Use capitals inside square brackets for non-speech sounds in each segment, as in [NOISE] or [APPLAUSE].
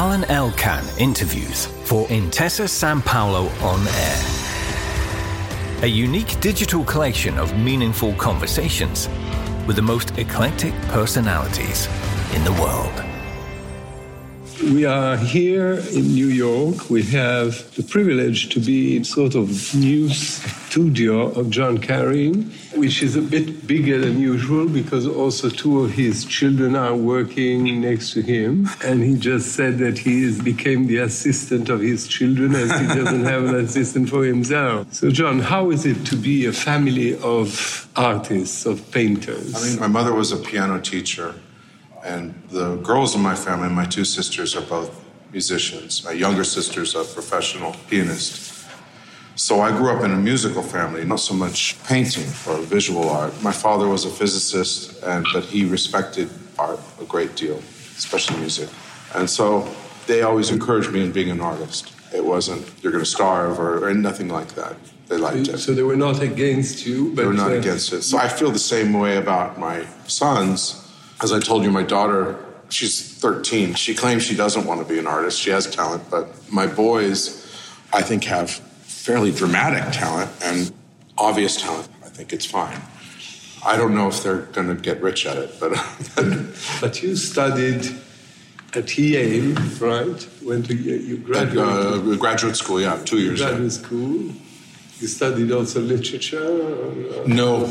Alain Elkann interviews for Intesa San Paolo On Air. A unique digital collection of meaningful conversations with the most eclectic personalities in the world. We are here in New York. We have the privilege to be in sort of new studio of John Currin, which is a bit bigger than usual because also two of his children are working next to him. And he just said that he is, became the assistant of his children as he doesn't have an assistant for himself. So, John, how is it to be a family of artists, of painters? I mean, my mother was a piano teacher and the girls in my family, my two sisters, are both musicians. My younger sister's a professional pianist. So I grew up in a musical family, not so much painting or visual art. My father was a physicist, and but he respected art a great deal, especially music. And so they always encouraged me in being an artist. It wasn't you're going to starve or, or nothing like that. They liked it. So they were not against you, but they were not uh, against it. So I feel the same way about my sons as I told you, my daughter, she's 13. She claims she doesn't want to be an artist. She has talent, but my boys, I think, have fairly dramatic talent and obvious talent. I think it's fine. I don't know if they're going to get rich at it, but. [LAUGHS] but you studied at Yale, right? Went to you graduated. At, uh, graduate school, yeah, two years. Graduate yeah. school. You studied also literature. Uh, no, [LAUGHS]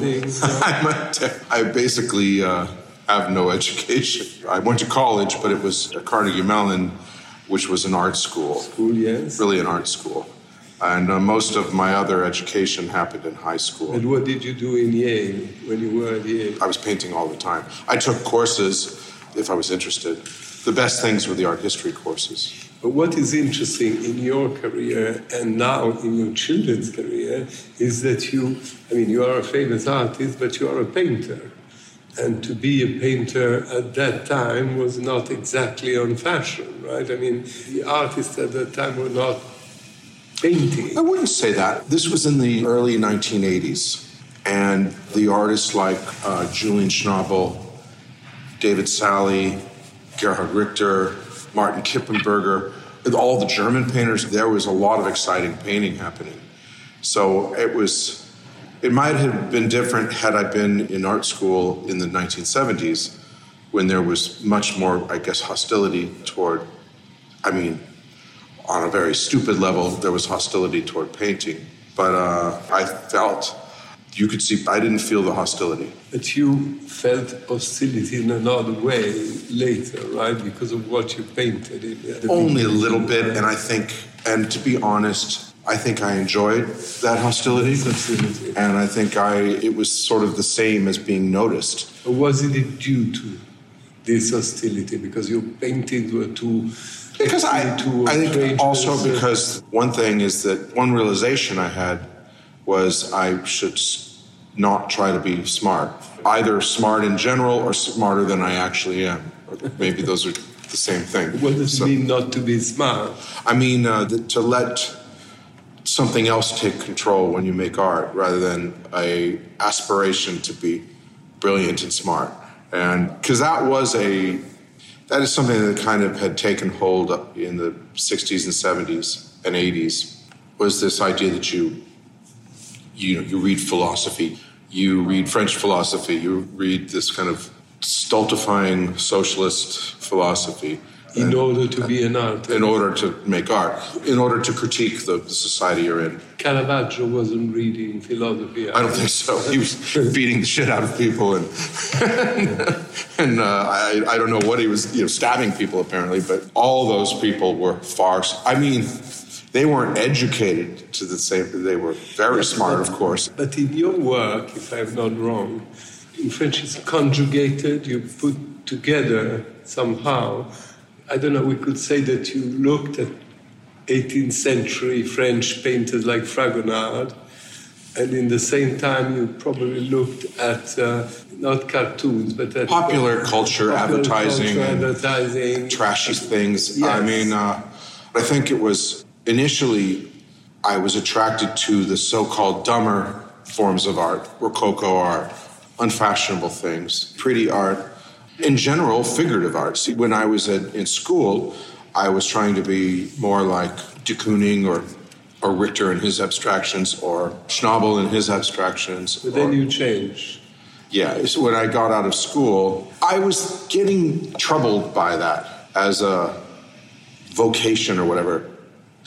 I basically. Uh, have no education. I went to college, but it was at Carnegie Mellon, which was an art school. School, yes. Really an art school. And uh, most of my other education happened in high school. And what did you do in Yale when you were at Yale? I was painting all the time. I took courses if I was interested. The best things were the art history courses. But what is interesting in your career and now in your children's career is that you, I mean, you are a famous artist, but you are a painter. And to be a painter at that time was not exactly on fashion, right? I mean, the artists at that time were not painting. I wouldn't say that. This was in the early 1980s. And the artists like uh, Julian Schnabel, David Salle, Gerhard Richter, Martin Kippenberger, all the German painters, there was a lot of exciting painting happening. So it was it might have been different had I been in art school in the 1970s when there was much more, I guess, hostility toward, I mean, on a very stupid level, there was hostility toward painting. But uh, I felt, you could see, I didn't feel the hostility. But you felt hostility in another way later, right? Because of what you painted. Only a little bit, and I think, and to be honest, I think I enjoyed that hostility, and I think I it was sort of the same as being noticed. Or was it due to this hostility because your paintings were too? Because I, too I think also because one thing is that one realization I had was I should not try to be smart, either smart in general or smarter than I actually am. Or maybe those are the same thing. What does so, it mean not to be smart? I mean uh, to let something else take control when you make art rather than a aspiration to be brilliant and smart. And because that was a that is something that kind of had taken hold in the 60s and 70s and 80s was this idea that you you know you read philosophy you read french philosophy you read this kind of stultifying socialist philosophy in order to be an artist. In order to make art. In order to critique the, the society you're in. Caravaggio wasn't reading philosophy. I don't think so. He was beating the shit out of people, and [LAUGHS] and uh, I, I don't know what he was, you know, stabbing people apparently. But all those people were far. I mean, they weren't educated to the same. They were very yes, smart, but, of course. But in your work, if I'm not wrong, in French it's conjugated. You put together somehow I don't know, we could say that you looked at 18th century French painters like Fragonard, and in the same time you probably looked at uh, not cartoons, but at popular culture, popular advertising, culture, advertising, trashy things. Yes. I mean, uh, I think it was initially I was attracted to the so-called dumber forms of art, Rococo art, unfashionable things, pretty art in general, figurative art. See, when I was at, in school, I was trying to be more like de Kooning or or Richter in his abstractions or Schnabel in his abstractions. But then or- you change. yeah, so when I got out of school, I was getting troubled by that as a vocation or whatever,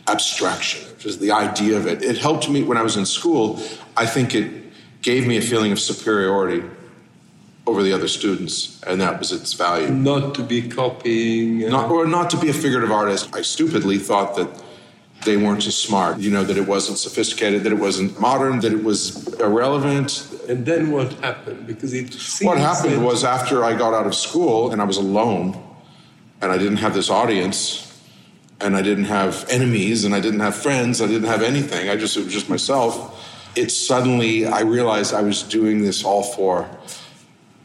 abstraction, just the idea of it. It helped me when I was in school. I think it gave me a feeling of superiority over the other students, and that was its value. Not to be copying. uh, Not, or not to be a figurative artist. I stupidly thought that they weren't as smart, you know, that it wasn't sophisticated, that it wasn't modern, that it was irrelevant, and then what happened? Because it seems What happened that- was after I got out of school and I was alone and I didn't have this audience and I didn't have enemies and I didn't have friends, I didn't have anything. I just it was just myself. It suddenly I realized I was doing this all for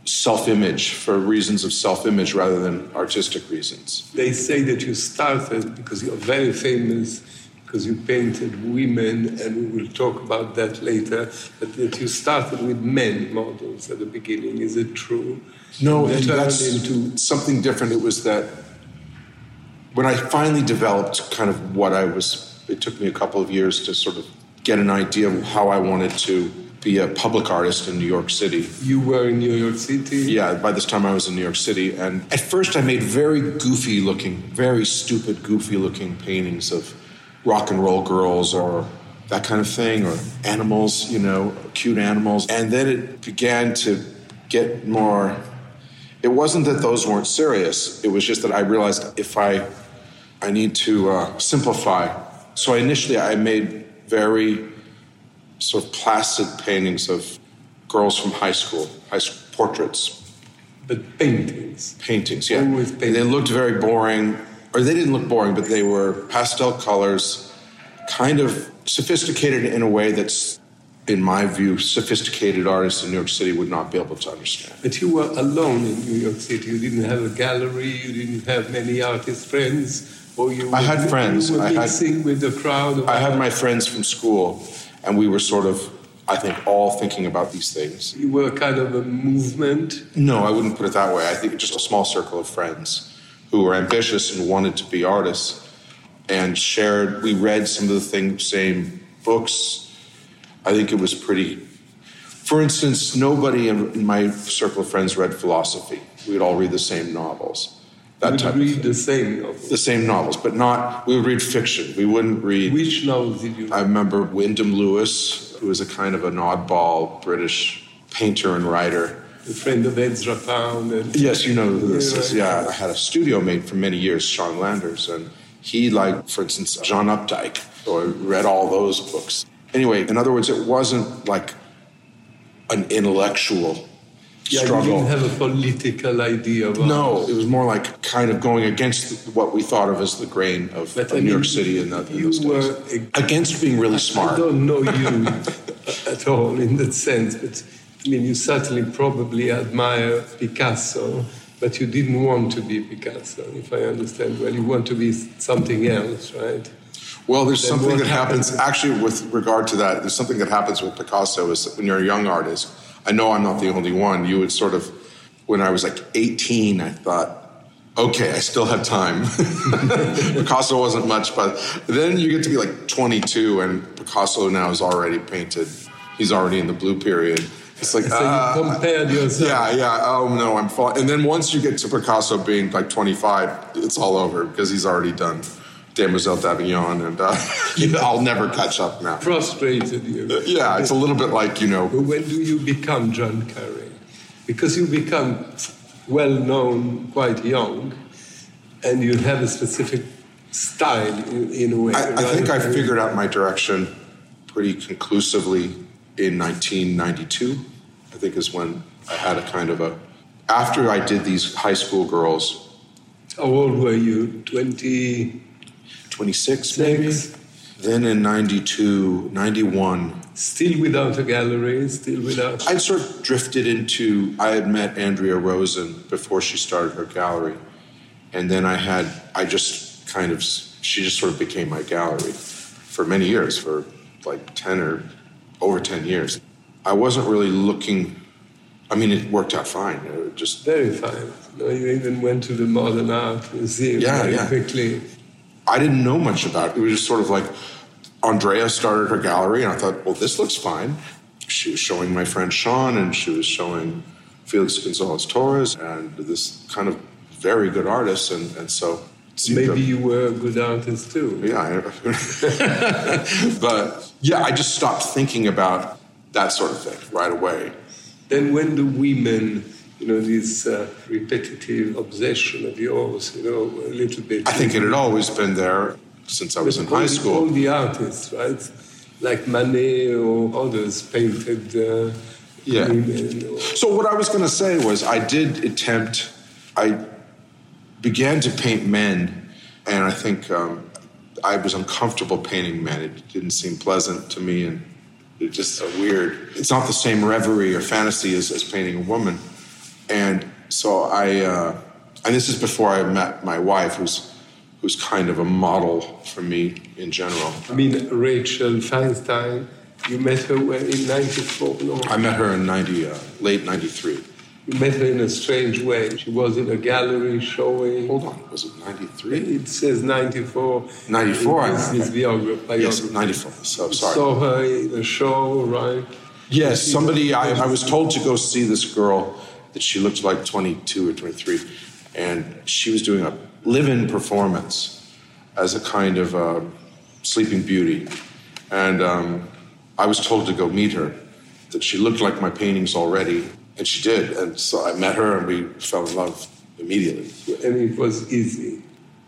self-image, for reasons of self-image rather than artistic reasons. They say that you started because you're very famous because you painted women, and we will talk about that later. But that you started with men models at the beginning. Is it true? No, and turned into something different. It was that when I finally developed kind of what I was, it took me a couple of years to sort of get an idea of how I wanted to be a public artist in New York City. you were in New York City. Yeah, by this time I was in New York City. And at first I made very goofy looking, very stupid, goofy looking paintings of rock and roll girls or that kind of thing, or animals, you know, cute animals. And then it began to get more. It wasn't that those weren't serious. It was just that I realized if I, I need to uh, simplify. So initially I made very sort of placid paintings of girls from high school, high school portraits, But paintings. paintings. Yeah, Always And they looked very boring, or they didn't look boring, but they were pastel colors, kind of sophisticated in a way that's, in my view, sophisticated artists in New York City would not be able to understand. But you were alone in New York City. You didn't have a gallery. You didn't have many artist friends. Or you I had friends. You were I had- with the crowd. I had my friends from school, and we were sort of, I think, all thinking about these things. You were kind of a movement. No, I wouldn't put it that way. I think just a small circle of friends who were ambitious and wanted to be artists and shared. We read some of the thing, same books. I think it was pretty. For instance, nobody in in my circle of friends read philosophy. We'd all read the same novels. That would type read of the same novels. The same novels, but not. We would read fiction. We wouldn't read. Which novels did you I remember Wyndham Lewis, who was a kind of an oddball British painter and writer. A friend of Ezra Pound. And Yes, you know who this Yeah, is. Yeah, I had a studio mate for many years, Sean Landers, and he liked, for instance, John Updike. So I read all those books. Anyway, in other words, it wasn't like an intellectual yeah, you didn't have a political idea about no, it was more like kind of going against what we thought of as the grain of, of New mean, York City in, the, in those days. were a- against being really smart. I don't know you [LAUGHS] at all in that sense, but I mean, you certainly probably admire Picasso, but you didn't want to be Picasso, if I understand well. You want to be something else, right? Well, there's Then something that happens happened? actually with regard to that. There's something that happens with Picasso is when you're a young artist. I know I'm not the only one. You would sort of, when I was like 18, I thought, okay, I still have time. [LAUGHS] Picasso wasn't much, but then you get to be like 22, and Picasso now is already painted. He's already in the blue period. It's like, So ah, you compared yourself. yeah, yeah. Oh no, I'm fall. And then once you get to Picasso being like 25, it's all over because he's already done Demoiselle d'Avignon, and uh, [LAUGHS] I'll never catch up now. Frustrated you. Yeah, it's a little bit like you know. But when do you become John Currin? Because you become well known quite young, and you have a specific style in, in a way. I, I think I figured out my direction pretty conclusively in 1992. I think is when I had a kind of a. After I did these high school girls, How old were you? 20. 26 maybe. Then in 92, 91, Still without a gallery, still without. I'd sort of drifted into. I had met Andrea Rosen before she started her gallery, and then I had. I just kind of. She just sort of became my gallery for many years, for like ten or over ten years. I wasn't really looking I mean, it worked out fine. It just very fine. You, you even went to the Modern Art Museum Yeah, very yeah. quickly. I didn't know much about it. It was just sort of like Andrea started her gallery, and I thought, well, this looks fine. She was showing my friend Sean, and she was showing Felix Gonzalez Torres, and this kind of very good artist, and, and so Maybe to- you were a good artist too. yeah, I- [LAUGHS] but yeah, I just stopped thinking about that sort of thing right away. Then when the women, you know, this uh, repetitive obsession of yours, you know, a little bit. I think it had always been there since I was in But all- high All school. the artists, right? Like Manet or others painted uh, Yeah. So what I was going to say was I did attempt. I began to paint men, and I think um, I was uncomfortable painting men. It didn't seem pleasant to me, and it just uh, weird. It's not the same reverie or fantasy as, as painting a woman, and so I. Uh, and this is before I met my wife, who's who's kind of a model for me in general. I mean, Rachel Feinstein, you met her when- in 94? No, I met her in ninety, uh, late ninety three. you met her in a strange way. She was in a gallery showing. Hold on, was it ninety three? It says 94. 94, I It's know. his biography. Yes, ninety four. So sorry. Saw her in a show, right? Yes, somebody, I, I was told to go see this girl that she looked like 22 or 23, and she was doing a live in performance as a kind of uh, sleeping beauty. And um, I was told to go meet her, that she looked like my paintings already, and she did. And so I met her and we fell in love immediately. And it was easy.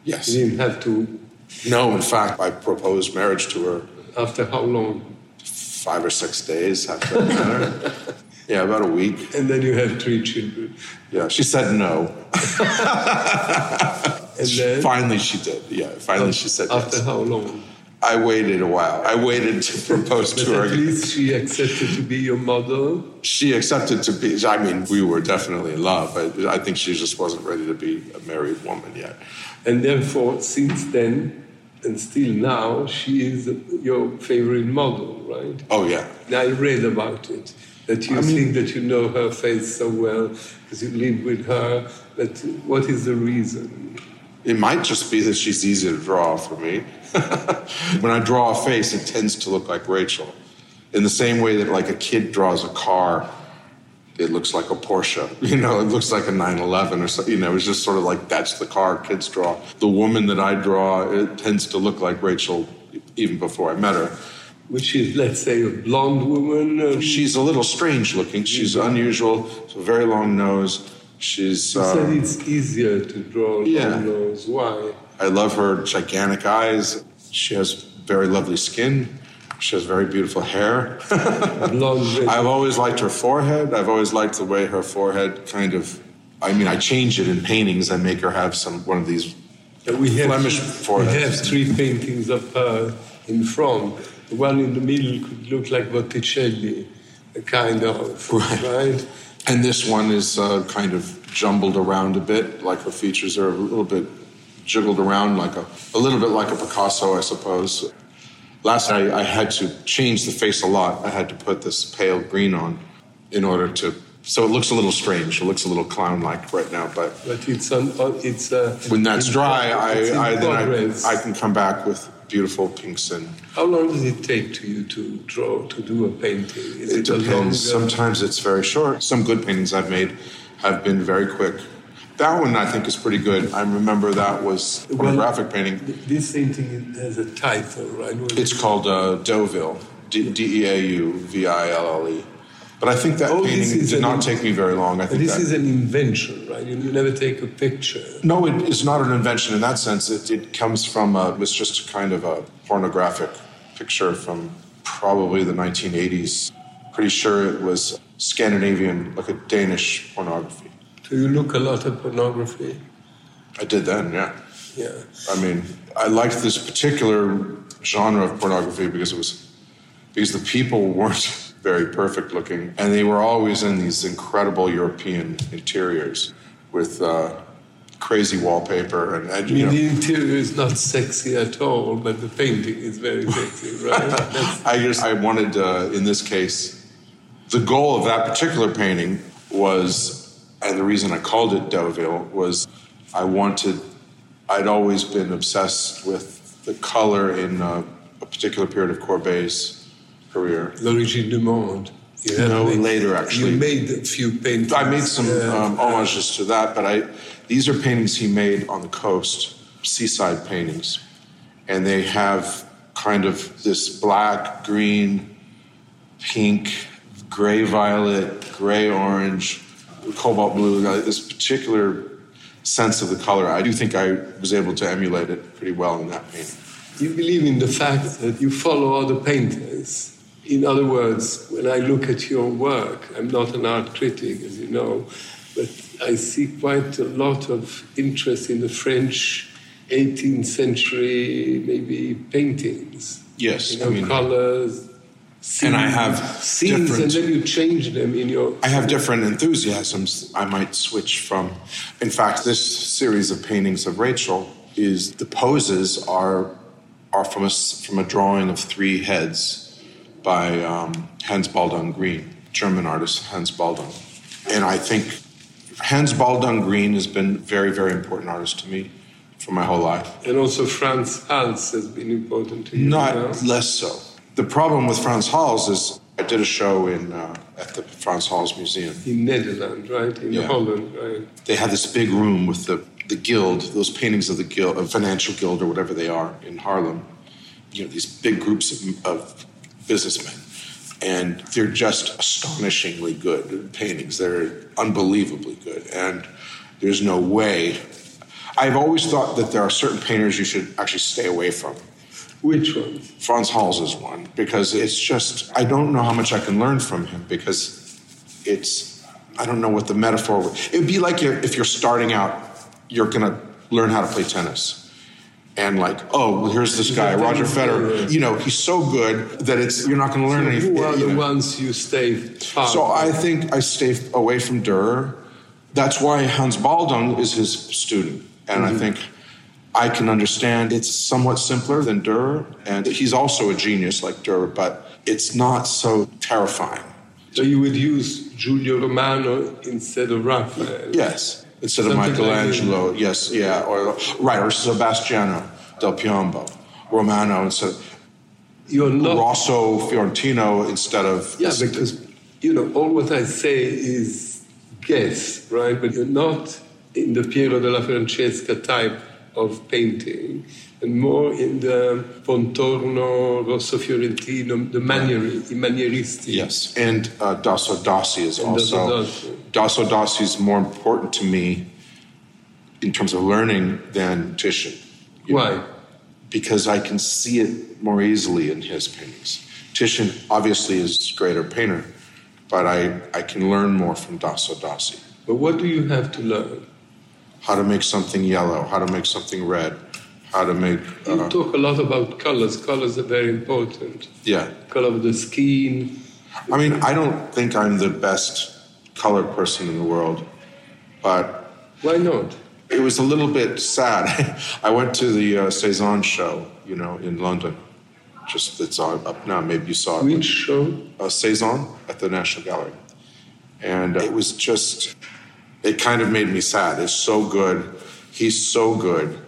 Yes. You didn't have to. No, in fact, I proposed marriage to her After how long? five or six days after I met her. [LAUGHS] yeah, about a week. And then you had three children. Yeah, she said no. [LAUGHS] And then Finally, she did. Yeah, finally, she said after yes. how long? I waited a while. I waited to propose to her. at least she accepted to be your model. She accepted to be. I mean, we were definitely in love. but I think she just wasn't ready to be a married woman yet. And therefore, since then, and still now, she is your favorite model, right? Oh yeah. Now, I read about it, that you I mean- think that you know her face so well because you live with her. But what is the reason? It might just be that she's easy to draw for me. [LAUGHS] when I draw a face, it tends to look like Rachel. In the same way that, like, a kid draws a car, it looks like a Porsche. [LAUGHS] You know, it looks like a 911 or something. You know, it's just sort of like that's the car kids draw. The woman that I draw, it tends to look like Rachel even before I met her. Which is, let's say, a blonde woman. um, She's a little strange looking. She's unusual. She's a very long nose. She's. You said Um, it's easier to draw yeah. long nose. Why? I love her gigantic eyes. She has very lovely skin. She has very beautiful hair. [LAUGHS] [LAUGHS] I've always liked her forehead. I've always liked the way her forehead kind of. I mean, I change it in paintings. I make her have some one of these. we have, Flemish we have three paintings of her in front. The one in the middle could look like Botticelli, a kind of, Right. right? And this one is uh, kind of jumbled around a bit, like her features are a little bit jiggled around, like a, a little bit like a Picasso, I suppose. Last night, I had to change the face a lot. I had to put this pale green on in order to. So it looks a little strange. It looks a little clown-like right now, but But it's on, on it's uh, when that's dry, I, I then. I, I can come back with beautiful pinks and How long does it take to you to draw to do a painting? Is It a depends. Sometimes it's very short. Some good paintings I've made have been very quick. That one I think is pretty good. I remember that was a Well, pornographic painting. This painting has a title, right? What It's called uh, Deauville, D E A U V I L L E. But I think that Oh, this painting did not take me very long. I think this that, is an invention, right? You, you never take a picture. no, it is not an invention in that sense. It, it comes from it was just a kind of a pornographic picture from probably the 1980s. Pretty sure it was Scandinavian, like a Danish pornography. Do you look a lot at pornography. I did then, yeah. Yeah. I mean, I liked this particular genre of pornography because it was because the people weren't very perfect looking, and they were always in these incredible European interiors with uh, crazy wallpaper and, and I mean, know. the interior is not sexy at all, but the painting is very sexy, right? [LAUGHS] I just I wanted uh, in this case, the goal of that particular painting was, and the reason I called it Deauville was I wanted, I'd always been obsessed with the color in a, a particular period of Courbet's career. L'origine du monde. You no, made, later actually. You made a few paintings. I made some um, homages to that, but I these are paintings he made on the coast, seaside paintings, and they have kind of this black, green, pink, gray violet, gray orange, cobalt blue, this particular sense of the color. I do think I was able to emulate it pretty well in that painting. You believe in the fact that you follow other painters. In other words, when I look at your work, I'm not an art critic, as you know, but I see quite a lot of interest in the French 18th century, maybe paintings. Yes, you know, I mean, colors. Scenes, and I have scenes, and then you change them in your. I have different enthusiasms. I might switch from. In fact, this series of paintings of Rachel is the poses are are from a from a drawing of three heads by um, Hans Baldung Grien, German artist Hans Baldung, and I think Hans Baldung Grien has been a very very important artist to me for my whole life. And also Frans Hals has been important to you. Not now. less so. The problem with Frans Hals is I did a show in uh, at the Frans Hals Museum in Netherlands, right? In yeah. Holland, right? They have this big room with the the guild, those paintings of the guild, of financial guild or whatever they are in Haarlem. You know, these big groups of, of businessmen, and they're just astonishingly good paintings. They're unbelievably good, and there's no way I've always thought that there are certain painters you should actually stay away from. Which one? Frans Hals is one because it's just I don't know how much I can learn from him because it's I don't know what the metaphor would. It would be like if you're starting out, you're going to learn how to play tennis. And like, oh, well, here's this guy, Roger Federer. You know, he's so good that it's you're not going to learn so anything. Who are the know. ones you stay? Far so I think I stay away from Durer. That's why Hans Baldung is his student. And mm-hmm. I think I can understand it's somewhat simpler than Durer, and he's also a genius like Durer, but it's not so terrifying. So you would use Giulio Romano instead of Raphael? Yes, instead Something of Michelangelo. Like yes, yeah, or right, or Sebastiano del Piombo, Romano instead. Of, You're not Rosso Fiorentino instead of yeah, because you know all what I say is guess, right? But you're not in the Piero della Francesca type of painting, more in the Pontormo, Rosso Fiorentino, the manieri, the manieristi. Yes, and uh, Dosso Dossi is and also. Dosso Dossi is more important to me in terms of learning than Titian. Why? Know? Because I can see it more easily in his paintings. Titian obviously is a greater painter, but I, I can learn more from Dosso Dossi. But what do you have to learn? how to make something yellow, how to make something red, how to make. Uh, you talk a lot about colors. Colors are very important. Yeah. Color of the skin. I mean, I don't think I'm the best color person in the world, but. Why not? It was a little bit sad. [LAUGHS] I went to the uh, Cezanne show, you know, in London. Just it's all up now. Maybe you saw it. Which show? Uh, Cezanne at the National Gallery, and it was just it kind of made me sad. It's so good. He's so good.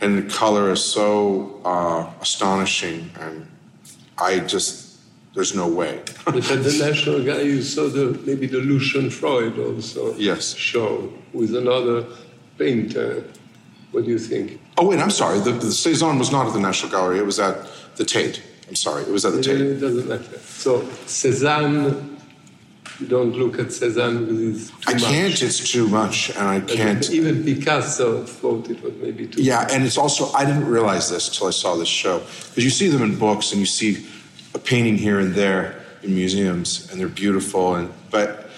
And the color is so uh, astonishing. And I just, there's no way. but at the National Gallery, you saw the, maybe the Lucian Freud also yes. show with another painter. What do you think? Oh, wait, I'm sorry. The, the Cezanne was not at the National Gallery. It was at the Tate. I'm sorry. It was at the Tate. It doesn't matter. So Cezanne don't look at Cezanne because it's too I much. can't. It's too much, and I can't. Even Picasso thought it was maybe too. Yeah, much. and it's also I didn't realize this until I saw this show because you see them in books and you see a painting here and there in museums, and they're beautiful, and but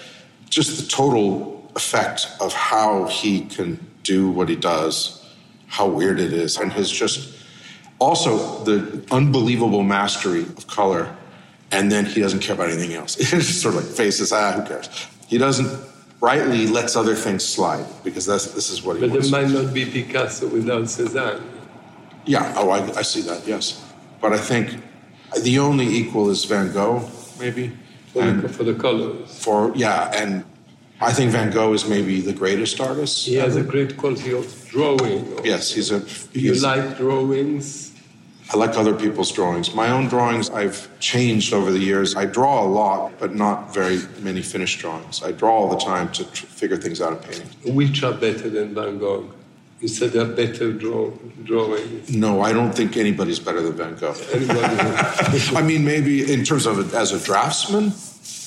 just the total effect of how he can do what he does, how weird it is, and his just also the unbelievable mastery of color and then he doesn't care about anything else. [LAUGHS] It's just sort of like faces, ah, who cares? He doesn't rightly lets other things slide because that's this is what he but wants. But there might not be Picasso without Cezanne. Yeah, oh, I, I see that, yes. But I think the only equal is Van Gogh, maybe. For, the, for the colors. For, yeah, and I think Van Gogh is maybe the greatest artist. He has a great quality of drawing. Yes, he's a. Do you like drawings? I like other people's drawings. My own drawings, I've changed over the years. I draw a lot, but not very many finished drawings. I draw all the time to tr- figure things out in painting. Which are better than Van Gogh? You said they're better draw, drawings. No, I don't think anybody's better than Van Gogh. [LAUGHS] I mean, maybe in terms of as a draftsman,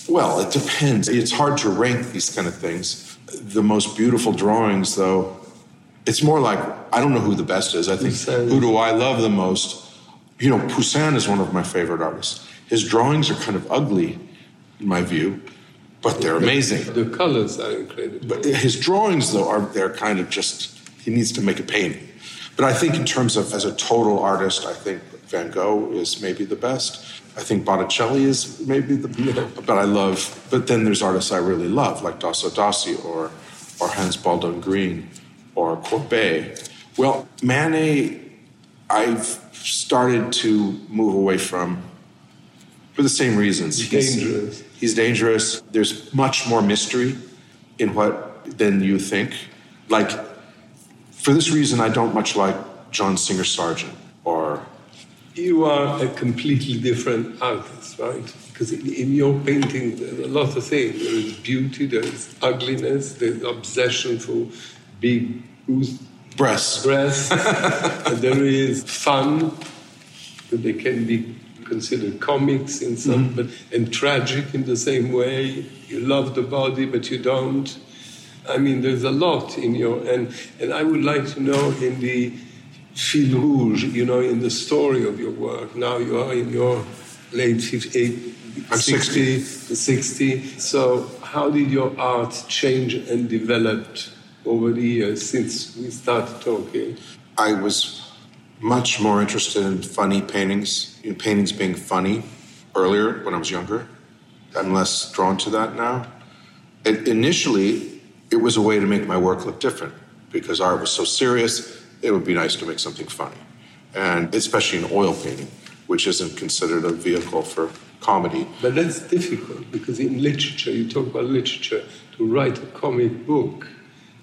well, it depends. It's hard to rank these kind of things. The most beautiful drawings, though, it's more like I don't know who the best is. I think who do I love the most? You know, Poussin is one of my favorite artists. His drawings are kind of ugly, in my view, but they're amazing. the colors are incredible. But his drawings, though, are they're kind of just he needs to make a painting. But I think in terms of as a total artist, I think Van Gogh is maybe the best. I think Botticelli is maybe the but I love but then there's artists I really love, like Dosso Dossi or or Hans Baldung Grien or Courbet. Well, Manet I've started to move away from for the same reasons. He's dangerous. He's dangerous. There's much more mystery in what than you think. Like for this reason, I don't much like John Singer Sargent or You are a completely different artist, right? Because in, your painting, there's a lot of things. There is beauty, there is ugliness, there's obsession for big breasts. breasts, [LAUGHS] [LAUGHS] there is fun, they can be considered comics in some, mm-hmm. but and tragic in the same way. You love the body, but you don't. I mean, there's a lot in your and and I would like to know in the fil rouge, you know, in the story of your work. Now you are in your late 50, I'm 60, 60. So how did your art change and develop over the years since we started talking? I was much more interested in funny paintings, in paintings being funny earlier when I was younger. I'm less drawn to that now. It, initially, it was a way to make my work look different because art was so serious, it would be nice to make something funny. And especially in oil painting, which isn't considered a vehicle for comedy. But that's difficult because in literature, you talk about literature, to write a comic book,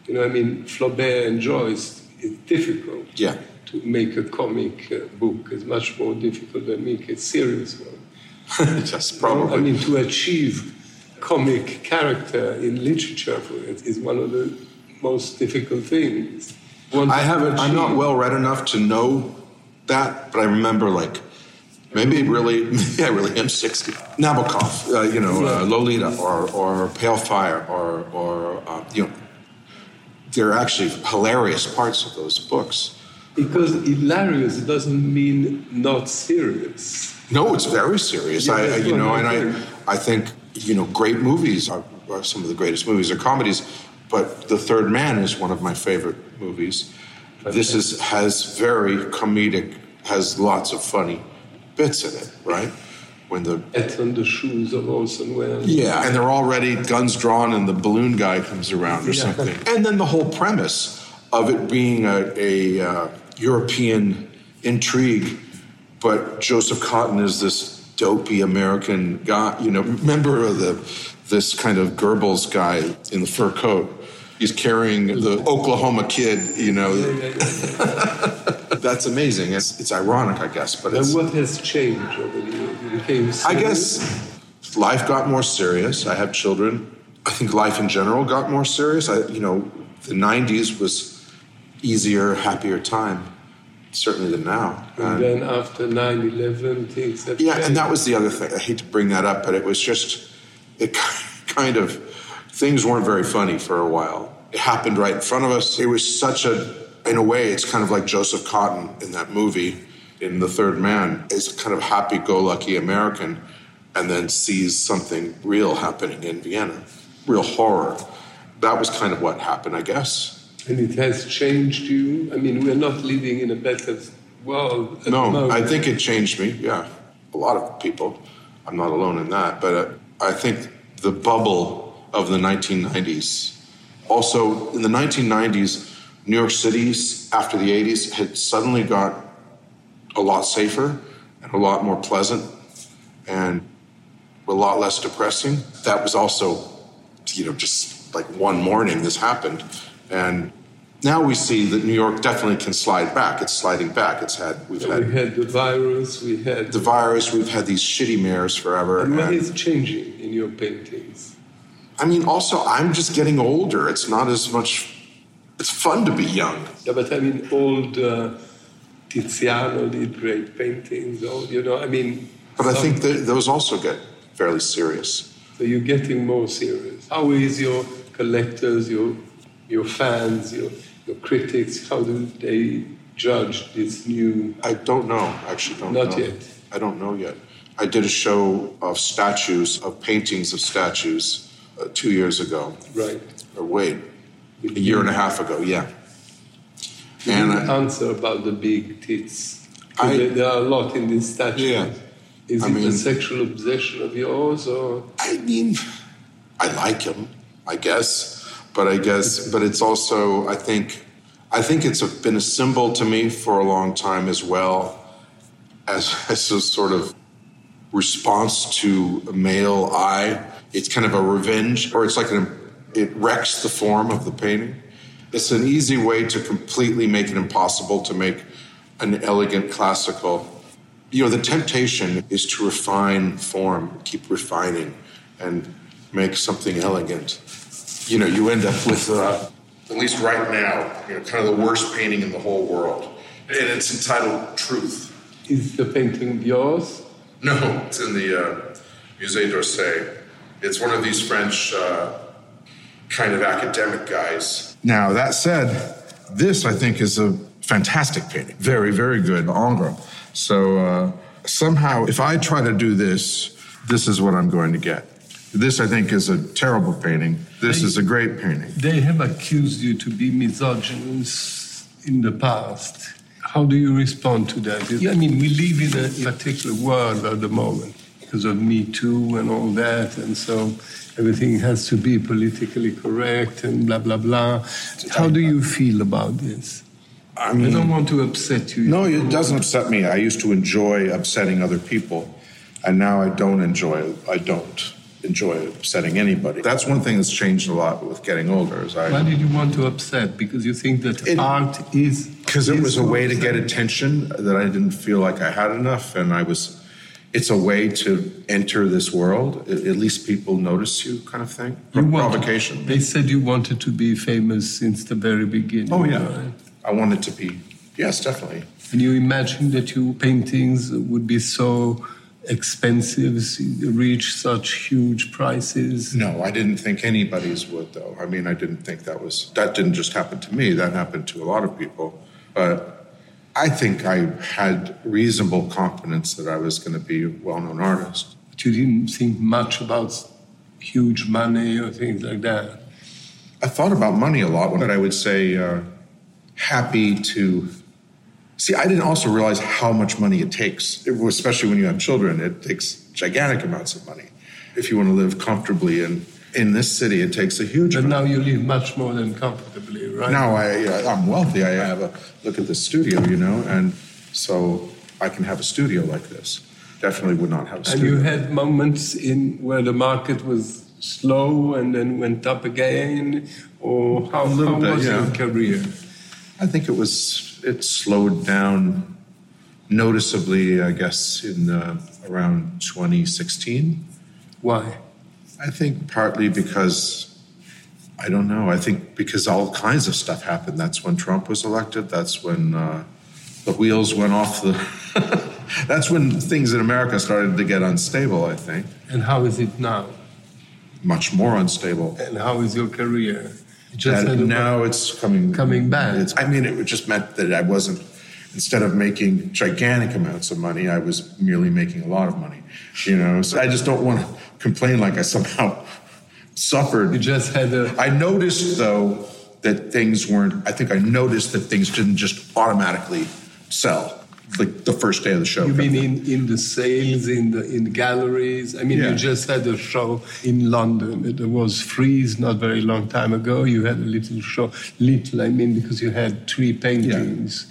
you know, I mean, Flaubert and Joyce, it's difficult. Yeah. To make a comic uh, book It's much more difficult than make a serious one. [LAUGHS] Just probably. I mean, to achieve comic character in literature for it is one of the most difficult things. One I haven't. I'm not well read enough to know that, but I remember like maybe really, [LAUGHS] maybe I really am 60. Nabokov, uh, you know, uh, Lolita, or or Pale Fire, or or uh, you know, they're actually hilarious parts of those books. Because hilarious doesn't mean not serious. No, it's very serious. Yeah, I, you know, and I, think. I think you know, great movies are, are some of the greatest movies are comedies. But The Third Man is one of my favorite movies. This is has very comedic, has lots of funny bits in it, right? When the At on the shoes of Orson Welles. yeah, and they're already guns drawn, and the balloon guy comes around or Yeah. something. And then the whole premise of it being a, a uh, European intrigue, but Joseph Cotten is this dopey American guy, you know, member of the this kind of Goebbels guy in the fur coat. He's carrying the Oklahoma kid, you know. [LAUGHS] That's amazing. It's, it's ironic, I guess, but it's. And what has changed over the years? I guess life got more serious. I have children. I think life in general got more serious. I, you know, the '90s was easier, happier time, certainly than now. And And- then after 9 11, things have yeah, changed. and that was the other thing. I hate to bring that up, but it was just it [LAUGHS] kind of things weren't very funny for a while. It happened right in front of us. It was such a, in a way, it's kind of like Joseph Cotten in that movie, in The Third Man, is kind of happy-go-lucky American, and then sees something real happening in Vienna, real horror. That was kind of what happened, I guess. And it has changed you. I mean, we're not living in a better world. No. I think it changed me. Yeah, a lot of people. I'm not alone in that, but uh, I think the bubble of the 1990s. Also, in the 1990s, New York City, after the 80s, had suddenly got a lot safer and a lot more pleasant and a lot less depressing. That was also, you know, just like one morning this happened. And now we see that New York definitely can slide back. It's sliding back. It's had we've had we had the virus, we had the virus. We've had these shitty mayors forever. And what and- is changing in your paintings? I mean, also, I'm just getting older. It's not as much. It's fun to be young. Yeah, but I mean, old uh, Tiziano did great paintings. Old, you know, I mean. But I think those also get fairly serious. So you're getting more serious. How is your collectors, your your fans, your your critics? How do they judge this new? I don't know. Actually, don't Not know. yet. I don't know yet. I did a show of statues, of paintings of statues, uh, two years ago. Right. Or wait, a year and a half ago. Yeah. And I, answer about the big tits. I- there- are a lot in this statue. Yeah. Is I it a sexual obsession of yours, or I mean, I like him, I guess, but I guess, but it's also, I think, I think it's a, been a symbol to me for a long time as well, as, [LAUGHS] as a sort of response to a male eye. It's kind of a revenge, or it's like an, it wrecks the form of the painting. It's an easy way to completely make it impossible to make an elegant classical you know, the temptation is to refine form, keep refining, and make something elegant. You know, you end up with, uh, at least right now, you know, kind of the worst painting in the whole world. And it's entitled Truth. is the painting yours? No, it's in the uh, Musée d'Orsay. It's one of these French uh, kind of academic guys. Now, that said, this I think is a fantastic painting. Very, very good, Ingres. So uh, somehow, if I try to do this, this is what I'm going to get. This, I think, is a terrible painting. This is a great painting. They have accused you to be misogynist in the past. How do you respond to that? I mean, we live in a particular world at the moment because of Me Too and all that, and so everything has to be politically correct and blah, blah, blah. How do you feel about this? I I don't want to upset you. No, it doesn't upset me. I used to enjoy upsetting other people, and now I don't enjoy. I don't enjoy upsetting anybody. That's one thing that's changed a lot with getting older. Is Why did you want to upset? Because you think that It- art is. because it was a way to get attention that I didn't feel like I had enough, and I was. It's a way to enter this world. At least people notice you, kind of thing. You provocation. They said you wanted to be famous since the very beginning. Oh yeah, right? I wanted to be. Yes, definitely. And you imagined that your paintings would be so expensive, reach such huge prices. No, I didn't think anybody's would, though. I mean, I didn't think that was, that didn't just happen to me, that happened to a lot of people. But I think I had reasonable confidence that I was going to be a well known artist. But you didn't think much about huge money or things like that. I thought about money a lot, but I would say uh, happy to. See, I didn't also realize how much money it takes, It especially when you have children. It takes gigantic amounts of money. If you want to live comfortably in, in this city, it takes a huge But amount. now you live much more than comfortably, right? Now I, I'm wealthy. I have a look at the studio, you know, and so I can have a studio like this. Definitely would not have a And studio. you had moments in where the market was slow and then went up again, or how, how bit, was yeah. your career? I think it was it slowed down noticeably. I guess in uh, around 2016. Why? I think partly because I don't know. I think because all kinds of stuff happened. That's when Trump was elected. That's when uh, the wheels went off the. [LAUGHS] that's when things in America started to get unstable. I think And how is it now? much more unstable. And how is your career? Just That had a- now it's coming Coming back. It's, I mean, it just meant that I wasn't. Instead of making gigantic amounts of money, I was merely making a lot of money. You know, so I just don't want to complain like I somehow suffered you just had a I noticed though that things weren't. I think I noticed that things didn't just automatically sell like the first day of the show. You mean in, in the sales, in the in galleries? I mean, Yeah. you just had a show in London. It was Frieze not very long time ago. You had a little show, little, I mean, because you had three paintings.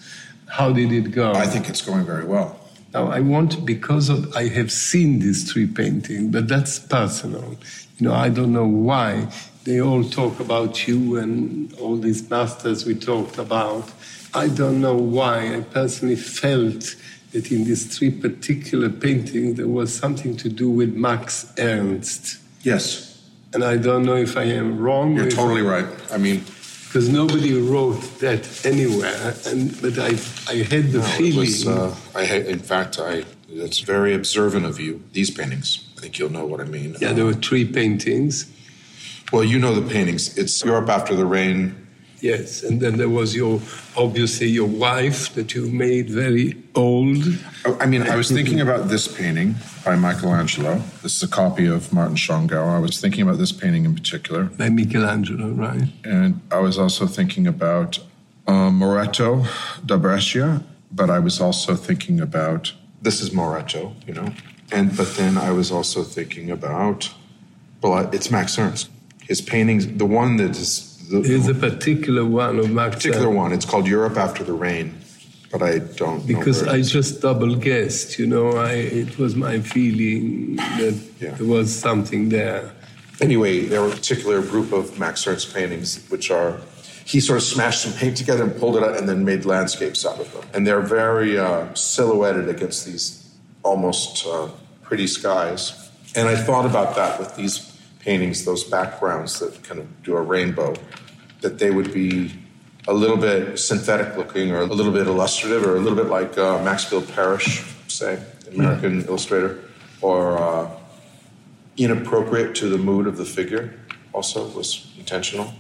How did it go? I think it's going very well. Now, I want, because of, I have seen these three paintings, but that's personal. You know, I don't know why they all talk about you and all these masters we talked about. I don't know why. I personally felt that in these three particular paintings there was something to do with Max Ernst. Yes. And I don't know if I am wrong. You're totally right. I mean, because nobody wrote that anywhere. And but I, I had the no, feeling. Was, uh, I had, in fact, I. It's very observant of you. These paintings. I think you'll know what I mean. Yeah, there were three paintings. Well, you know the paintings. It's Europe after the rain. Yes, and then there was your obviously your wife that you made very old. Oh, I mean, I was thinking about this painting by Michelangelo. This is a copy of Martin Schongauer. I was thinking about this painting in particular. By Michelangelo, right? And I was also thinking about uh, Moretto da Brescia, but I was also thinking about this is Moretto, you know. And but then I was also thinking about well, it's Max Ernst. His paintings, the one that is the, There's a particular one of Max. Particular one. It's called Europe After the Rain, but I don't because I just double guessed. You know, I it was my feeling that yeah. there was something there. Anyway, there were a particular group of Max Ernst paintings which are he sort of smashed some paint together and pulled it out and then made landscapes out of them. And they're very uh, silhouetted against these almost uh, pretty skies. And I thought about that with these paintings, those backgrounds that kind of do a rainbow, that they would be a little bit synthetic looking or a little bit illustrative or a little bit like uh, Maxfield Parrish, say, American yeah. illustrator, or uh, inappropriate to the mood of the figure also was intentional.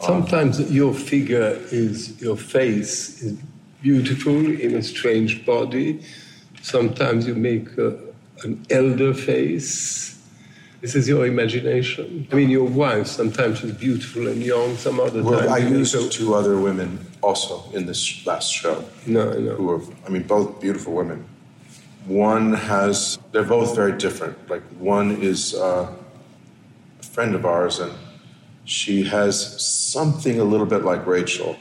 Sometimes um, your figure is, your face is beautiful in a strange body. Sometimes you make a, an elder face this is your imagination. I mean, your wife sometimes is beautiful and young, some other well, times. I used two other women also in this last show. No, no. Who are, I mean, both beautiful women. One has, they're both very different. Like, one is uh, a friend of ours, and she has something a little bit like Rachel.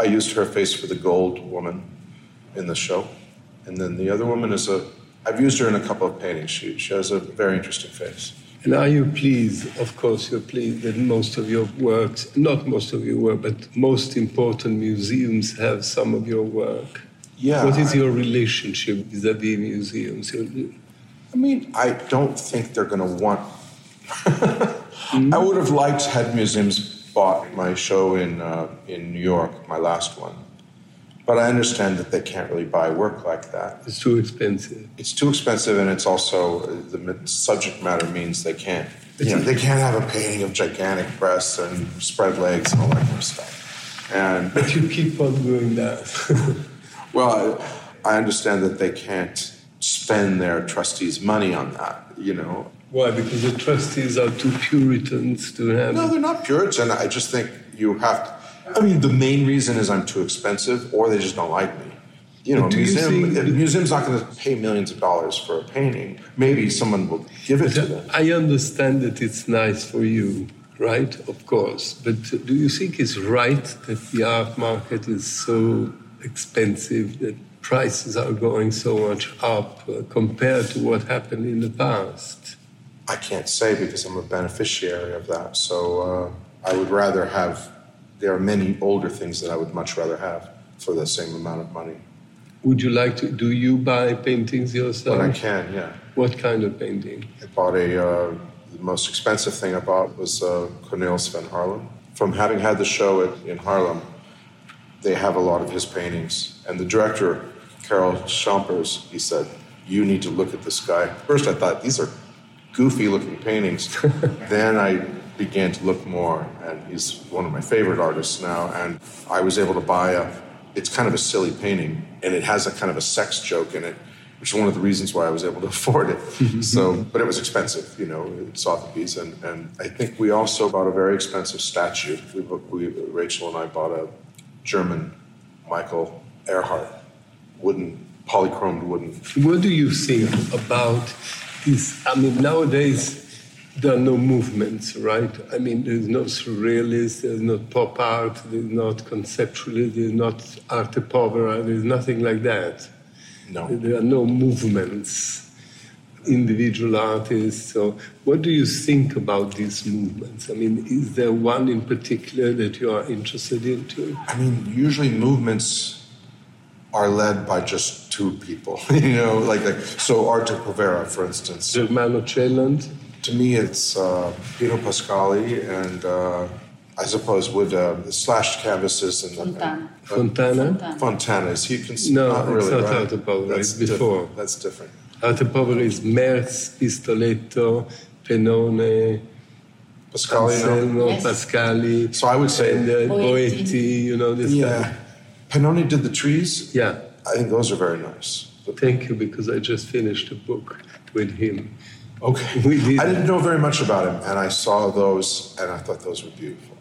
I used her face for the gold woman in the show. And then the other woman is a, I've used her in a couple of paintings. She, she has a very interesting face. And are you pleased? Of course, you're pleased that most of your works, not most of your work, but most important museums have some of your work. Yeah. What is your relationship vis-a-vis museums? I mean, I don't think they're going to want. mm-hmm. I would have liked had museums bought my show in uh, in New York, my last one. But I understand that they can't really buy work like that. It's too expensive. It's too expensive, and it's also the subject matter means they can't. You know, they can't have a painting of gigantic breasts and spread legs and all that kind of stuff. And but you keep on doing that. [LAUGHS] well, I, I understand that they can't spend their trustees' money on that. You know, why? Because the trustees are too Puritans to have. No, they're not Puritans. I just think you have to I mean, the main reason is I'm too expensive, or they just don't like me. You know, museum, the museum's not going to pay millions of dollars for a painting. Maybe someone will give it to them. I understand that it's nice for you, right? Of course. But do you think it's right that the art market is so expensive that prices are going so much up uh, compared to what happened in the past? I can't say because I'm a beneficiary of that. So uh, I would rather have there are many older things that I would much rather have for the same amount of money. Would you like to? Do you buy paintings yourself? When I can, yeah. What kind of painting? I bought a. Uh, the most expensive thing I bought was uh, Cornelis van Haarlem. From having had the show at, in Haarlem, they have a lot of his paintings, and the director, Karel Schampers, he said, "You need to look at this guy." First, I thought these are goofy-looking paintings. [LAUGHS] then I began to look more, and he's one of my favorite artists now. And I was able to buy a, it's kind of a silly painting, and it has a kind of a sex joke in it, which is one of the reasons why I was able to [LAUGHS] afford it. Mm-hmm. so, but it was expensive, you know, Sotheby's. And, and I think we also bought a very expensive statue. We, we, Rachel and I bought a German Michael Erhart wooden, polychromed wooden. What do you think about this? I mean, nowadays, there are no movements, right? I mean, there's no surrealist, there's not pop art, there's not conceptualist, there's not arte povera, there's nothing like that. No. There are no movements. individual artists. So, what do you think about these movements? I mean, is there one in particular that you are interested in too? I mean, usually movements are led by just two people. [LAUGHS] you know, like, like so Arte Povera, for instance. Germano Celant? To me, it's uh, Pino Pascali and uh, I suppose with uh, slashed canvases and Fontana. And, Fontana. Fontana. Fontana is he? Cons- No, not it's not right? Arte That's it's before. different. That's different. Arte is Merz, Pistoletto, Penone. Pascali, no? Anselmo, Yes. Pascali. So I would say- and, uh, Boetti. Boetti, you know, this Yeah. guy. Penone did the trees. Yeah. I think those are very nice. Thank you, because I just finished a book with him. Okay. I didn't know very much about him, and I saw those, and I thought those were beautiful.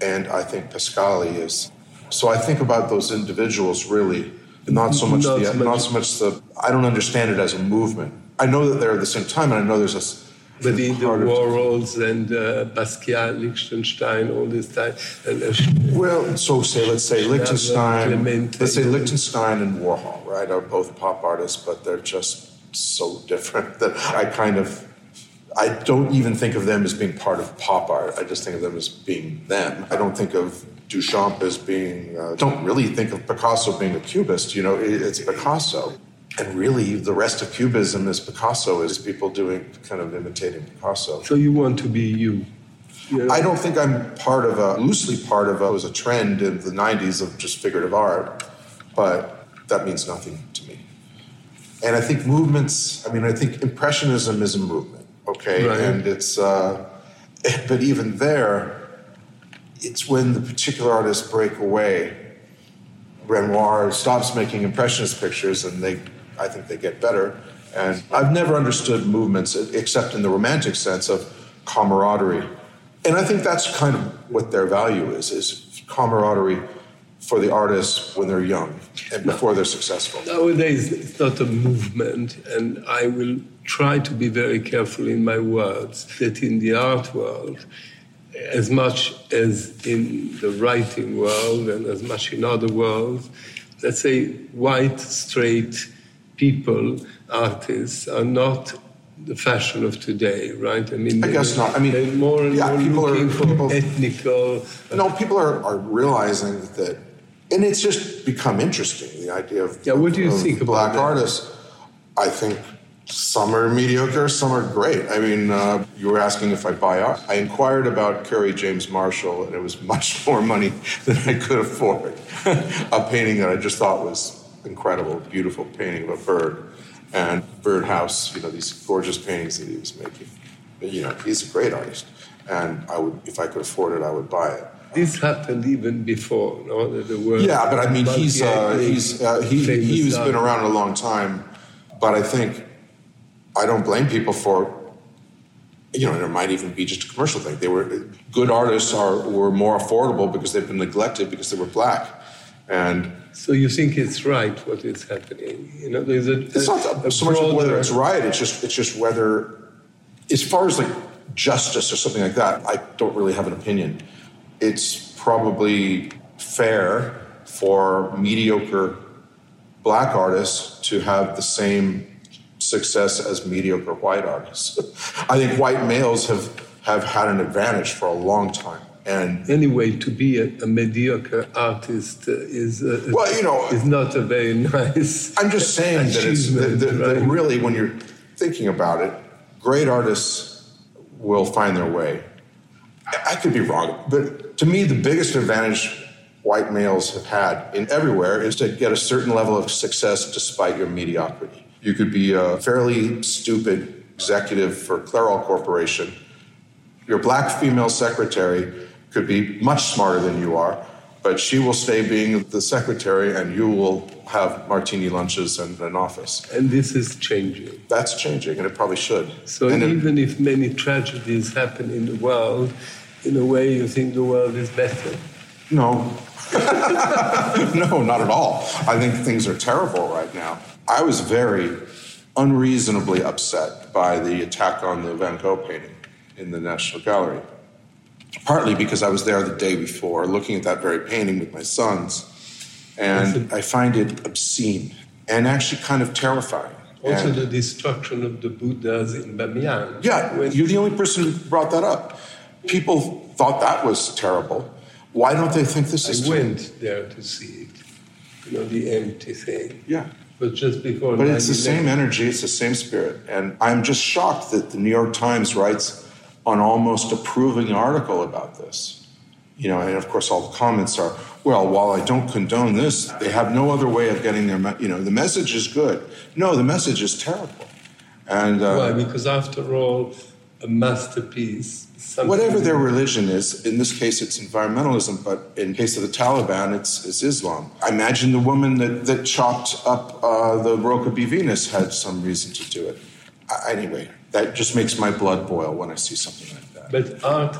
And I think Pascali is. So I think about those individuals really, not so much Not the, so much- not so much the. I don't understand it as a movement. I know that they're at the same time, and I know there's a. But the, the Warhols and uh, Basquiat, Lichtenstein, all this time. And, uh, Well, so say let's say Lichtenstein, Clemente. let's say Lichtenstein and Warhol, right, are both pop artists, but they're just so different [LAUGHS] that I kind of, I don't even think of them as being part of pop art. I just think of them as being them. I don't think of Duchamp as being. Uh, don't really think of Picasso being a cubist. You know, it, it's Picasso. And really, the rest of Cubism is Picasso, is people doing kind of imitating Picasso. so you want to be you. know? I don't think I'm part of a loosely part of a was a trend in the '90s of just figurative art, but that means nothing. And I think movements. I mean, I think impressionism is a movement, okay, Right. and it's. Uh, [LAUGHS] but even there, it's when the particular artists break away. Renoir stops making impressionist pictures, and they, I think, they get better. And I've never understood movements except in the romantic sense of camaraderie, and I think that's kind of what their value is: is camaraderie for the artists when they're young and before they're successful. Nowadays, it's not a movement, and I will try to be very careful in my words that in the art world, as much as in the writing world and as much in other worlds, let's say white, straight people, artists, are not the fashion of today, right? I mean, I guess not. I mean, more and yeah, more people are- looking for people- ethnical. No, people are, are realizing that, and it's just become interesting. The idea of Yeah, what do you think about black that? artists? I think some are mediocre, some are great. I mean, uh, you were asking if I buy art. I inquired about Kerry James Marshall, and it was [LAUGHS] much more money than I could afford. [LAUGHS] a painting that I just thought was incredible, beautiful painting of a bird and birdhouse. You know, these gorgeous paintings that he was making. You know, he's a great artist, and I would, if I could afford it, I would buy it. This happened even before, no? There were Yeah, but I mean, he's uh, he's uh, he he's been around a long time, but I think I don't blame people for. You know, there might even be just a commercial thing. They were good artists are were more affordable because they've been neglected because they were black, and So you think it's right what is happening? You know, there's a, it's not a so much whether it's right. It's just it's just whether, as far as like justice or something like that, I don't really have an opinion. It's probably fair for mediocre black artists to have the same success as mediocre white artists. [LAUGHS] I think white males have have had an advantage for a long time, and Anyway, to be a, a mediocre artist uh, is uh, Well, you know- is not a very nice. I'm just saying that it's that, achievement, that, that really, when you're thinking about it, great artists will find their way. I I could be wrong, but to me, the biggest advantage white males have had in everywhere is to get a certain level of success despite your mediocrity. You could be a fairly stupid executive for Clairol Corporation. Your black female secretary could be much smarter than you are, but she will stay being the secretary and you will have martini lunches and an office. And this is changing. That's changing, and it probably should. So and it- even if many tragedies happen in the world, in a way you think the world is better. no, [LAUGHS] no, not at all. I think things are terrible right now. I was very unreasonably upset by the attack on the Van Gogh painting in the National Gallery. Partly because I was there the day before looking at that very painting with my sons, and I find it obscene and actually kind of terrifying. Also, And- the destruction of the Buddhas in Bamiyan. Yeah, you're the only person who brought that up. People thought that was terrible. Why don't they think this is I terrible? went there to see it, you know, the empty thing. Yeah. But just before But it's the same energy, it's the same spirit. And I'm just shocked that the New York Times writes an almost approving article about this. You know, and of course, all the comments are, well, while I don't condone this, they have no other way of getting their, me- you know, the message is good. No, the message is terrible. And uh, Why? Because after all, a masterpiece. whatever their religion is, in this case it's environmentalism, but in case of the Taliban, it's, it's Islam. I imagine the woman that, that chopped up uh, the Rokeby Venus had some reason to do it. I, anyway, that just makes my blood boil when I see something like that. But art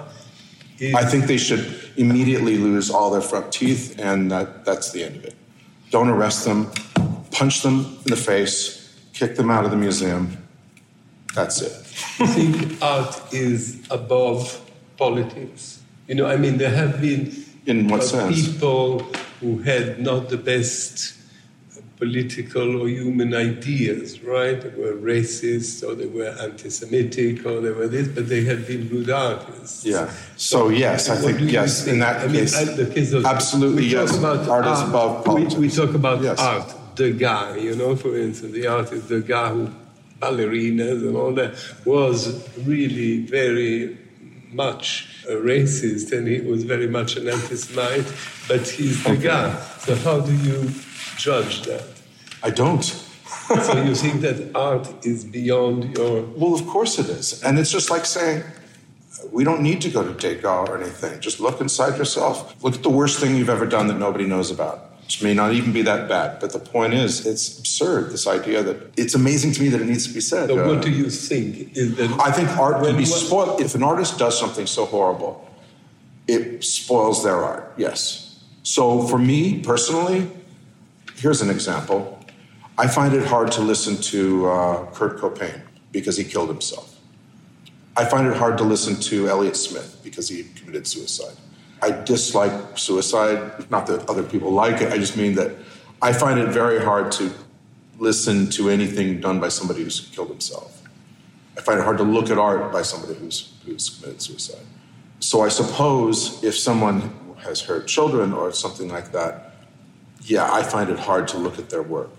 is. I think they should immediately lose all their front teeth, and that, that's the end of it. Don't arrest them, punch them in the face, kick them out of the museum. That's it. I think art is above politics. You know, I mean, there have been In what sense? people who had not the best political or human ideas, right? They were racist, or they were anti-Semitic, or they were this, but they had been good artists. Yeah. So yes, I think yes. In that I case, I- the case of, absolutely we yes. About art is above we- politics. We, talk about Yes. art, the guy, you know, for instance, the artist, the guy who ballerinas and all that was really very much a racist, and he was very much an anti-Semite, but he's the guy. So how do you judge that? I don't. [LAUGHS] so you think that art is beyond your Well, of course it is, and it's just like saying. We don't need to go to Degas or anything. Just look inside yourself. Look at the worst thing you've ever done that nobody knows about. Which may not even be that bad, but the point is, it's absurd. This idea that it's amazing to me that it needs to be said. So Uh, what do you think is that? I think art can be spoiled. If an artist does something so horrible, it spoils their art, yes. So for me personally, here's an example. I find it hard to listen to uh, Kurt Cobain because he killed himself. I find it hard to listen to Elliott Smith because he committed suicide. I dislike suicide, not that other people like it, I just mean that I find it very hard to listen to anything done by somebody who's killed himself. I find it hard to look at art by somebody who's, who's committed suicide. So I suppose if someone has hurt children or something like that, yeah, I find it hard to look at their work.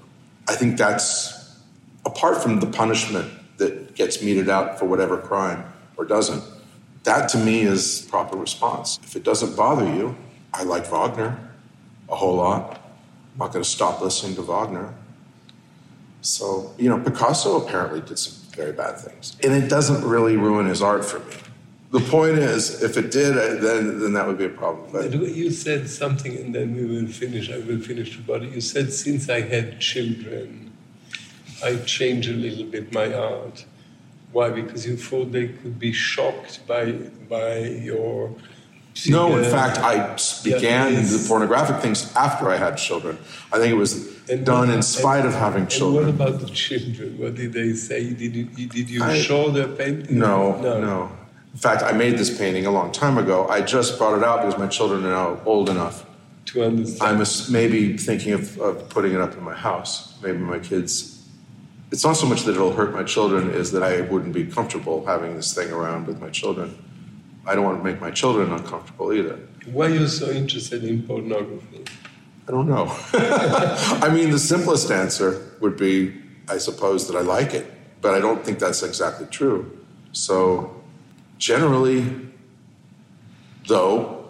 I think that's apart from the punishment that gets meted out for whatever crime or doesn't. That to me is proper response. If it doesn't bother you, I like Wagner a whole lot. I'm not going to stop listening to Wagner. So, you know, Picasso apparently did some very bad things. And it doesn't really ruin his art for me. The point is, if it did, then, then that would be a problem. But You said something, and then we will finish. I will finish the body. You said since I had children, I changed a little bit my art. Why? Because you thought they could be shocked by by your. no, in fact, I began yes. the pornographic things after I had children. I think it was And done what- in spite of having And children. what about the children? What did they say? Did you, did you I- show their painting? No, no, no. In fact, I made this painting a long time ago. I just brought it out because my children are now old enough. To understand. I'm maybe thinking of, of putting it up in my house. Maybe my kids. It's not so much that it'll hurt my children, is that I wouldn't be comfortable having this thing around with my children. I don't want to make my children uncomfortable either. Why are you so interested in pornography? I don't know. [LAUGHS] I mean, the simplest answer would be I suppose that I like it, but I don't think that's exactly true. So, generally, though,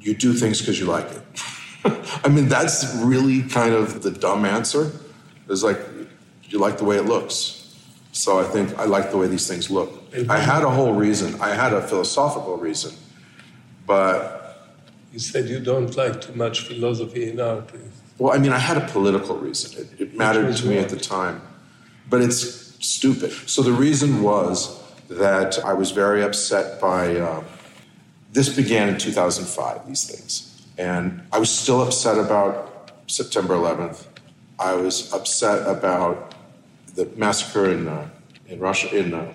you do things because you like it. [LAUGHS] I mean, that's really kind of the dumb answer. It's like, you like the way it looks. So I think I like the way these things look. I had a whole reason, I had a philosophical reason, but You said you don't like too much philosophy in art. Well, I mean, I had a political reason. It, it mattered to me at the time, but it's stupid. So the reason was that I was very upset by. Uh, this began in 2005. These things, and I was still upset about September 11th. I was upset about the massacre in uh, in Russia in uh,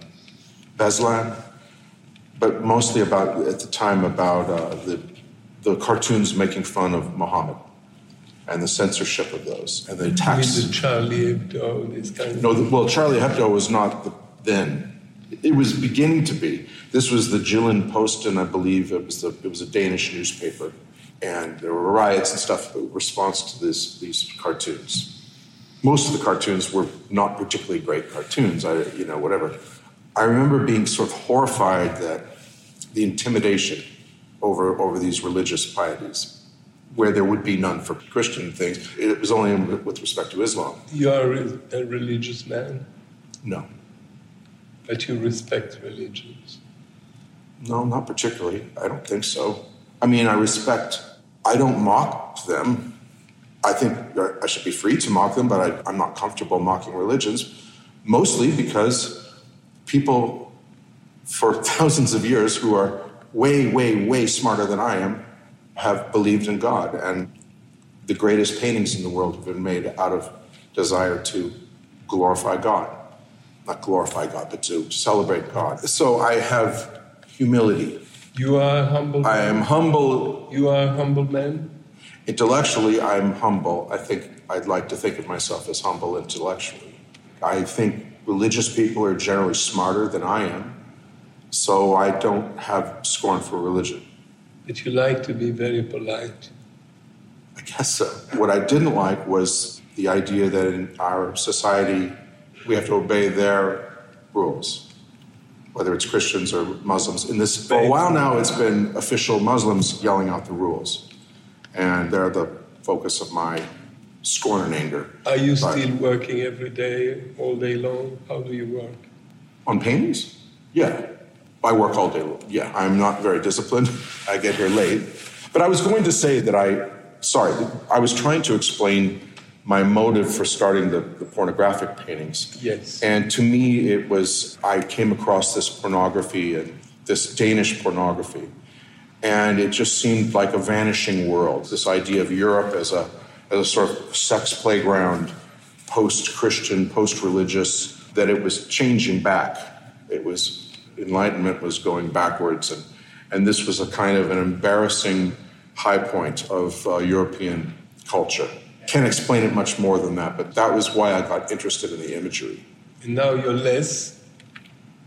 Beslan, but mostly about at the time about uh, the the cartoons making fun of Muhammad and the censorship of those and the I mean, attacks. the Charlie Hebdo, this kind of. No, the, well, Charlie Hebdo was not the, then. It was beginning to be. This was the Jylland Posten, I believe. It was the, it was a Danish newspaper, and there were riots and stuff in response to this, these cartoons. Most of the cartoons were not particularly great cartoons. I, you know, whatever. I remember being sort of horrified that the intimidation over over these religious pieties, where there would be none for Christian things. It was only with respect to Islam. You are a religious man, No. but you respect religions. No, not particularly. I don't think so. I mean, I respect, I don't mock them. I think I should be free to mock them, but I, I'm not comfortable mocking religions, mostly because people for [LAUGHS] thousands of years who are way, way, way smarter than I am have believed in God. And the greatest paintings in the world have been made out of desire to glorify God. Not glorify God, but to celebrate God. So I have humility. You are humble. I am humble You are a humble man. Intellectually. I'm humble. I think I'd like to think of myself as humble intellectually. I think religious people are generally smarter than I am, so I don't have scorn for religion. But you like to be very polite. I guess so. What I didn't like was the idea that in our society we have to obey their rules, whether it's Christians or Muslims. In this, for a while now, it's been official Muslims yelling out the rules, and they're the focus of my scorn and anger. Are you But- still working every day, all day long? How do you work? On paintings? Yeah. I work all day long. Yeah, I'm not very disciplined. [LAUGHS] I get here late. But I was going to say that I, sorry, I was trying to explain my motive for starting the, the pornographic paintings. Yes. And to me, it was, I came across this pornography and this Danish pornography. And it just seemed like a vanishing world. This idea of Europe as a, as a sort of sex playground, post Christian, post religious, that it was changing back. It was, Enlightenment was going backwards. And, and this was a kind of an embarrassing high point of uh, European culture. Can't explain it much more than that, but that was why I got interested in the imagery. And now you're less.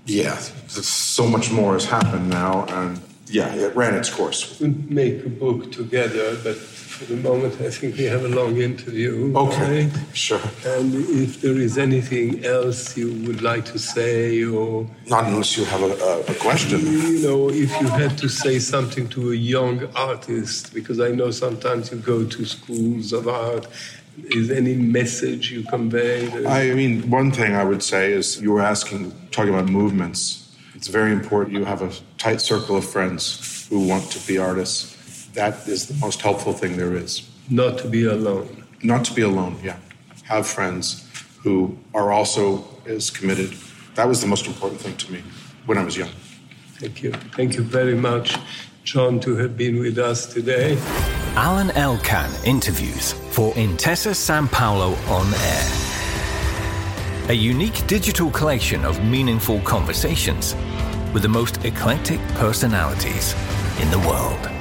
Yeah, so much more has happened now, and yeah, it ran its course. We could make a book together, but for the moment, I think we have a long interview. Okay, right? sure. And if there is anything else you would like to say, or Not unless you have a, a, a question. you know, if you had to say something to a young artist, because I know sometimes you go to schools of art. Is any message you convey? I mean, one thing I would say is you were asking, talking about movements. It's very important you have a tight circle of friends who want to be artists. That is the most helpful thing there is. not to be alone. Not to be alone, yeah. Have friends who are also as committed. That was the most important thing to me when I was young. Thank you. Thank you very much, John, to have been with us today. Alain Elkann interviews for Intesa Sanpaolo on air. A unique digital collection of meaningful conversations with the most eclectic personalities in the world.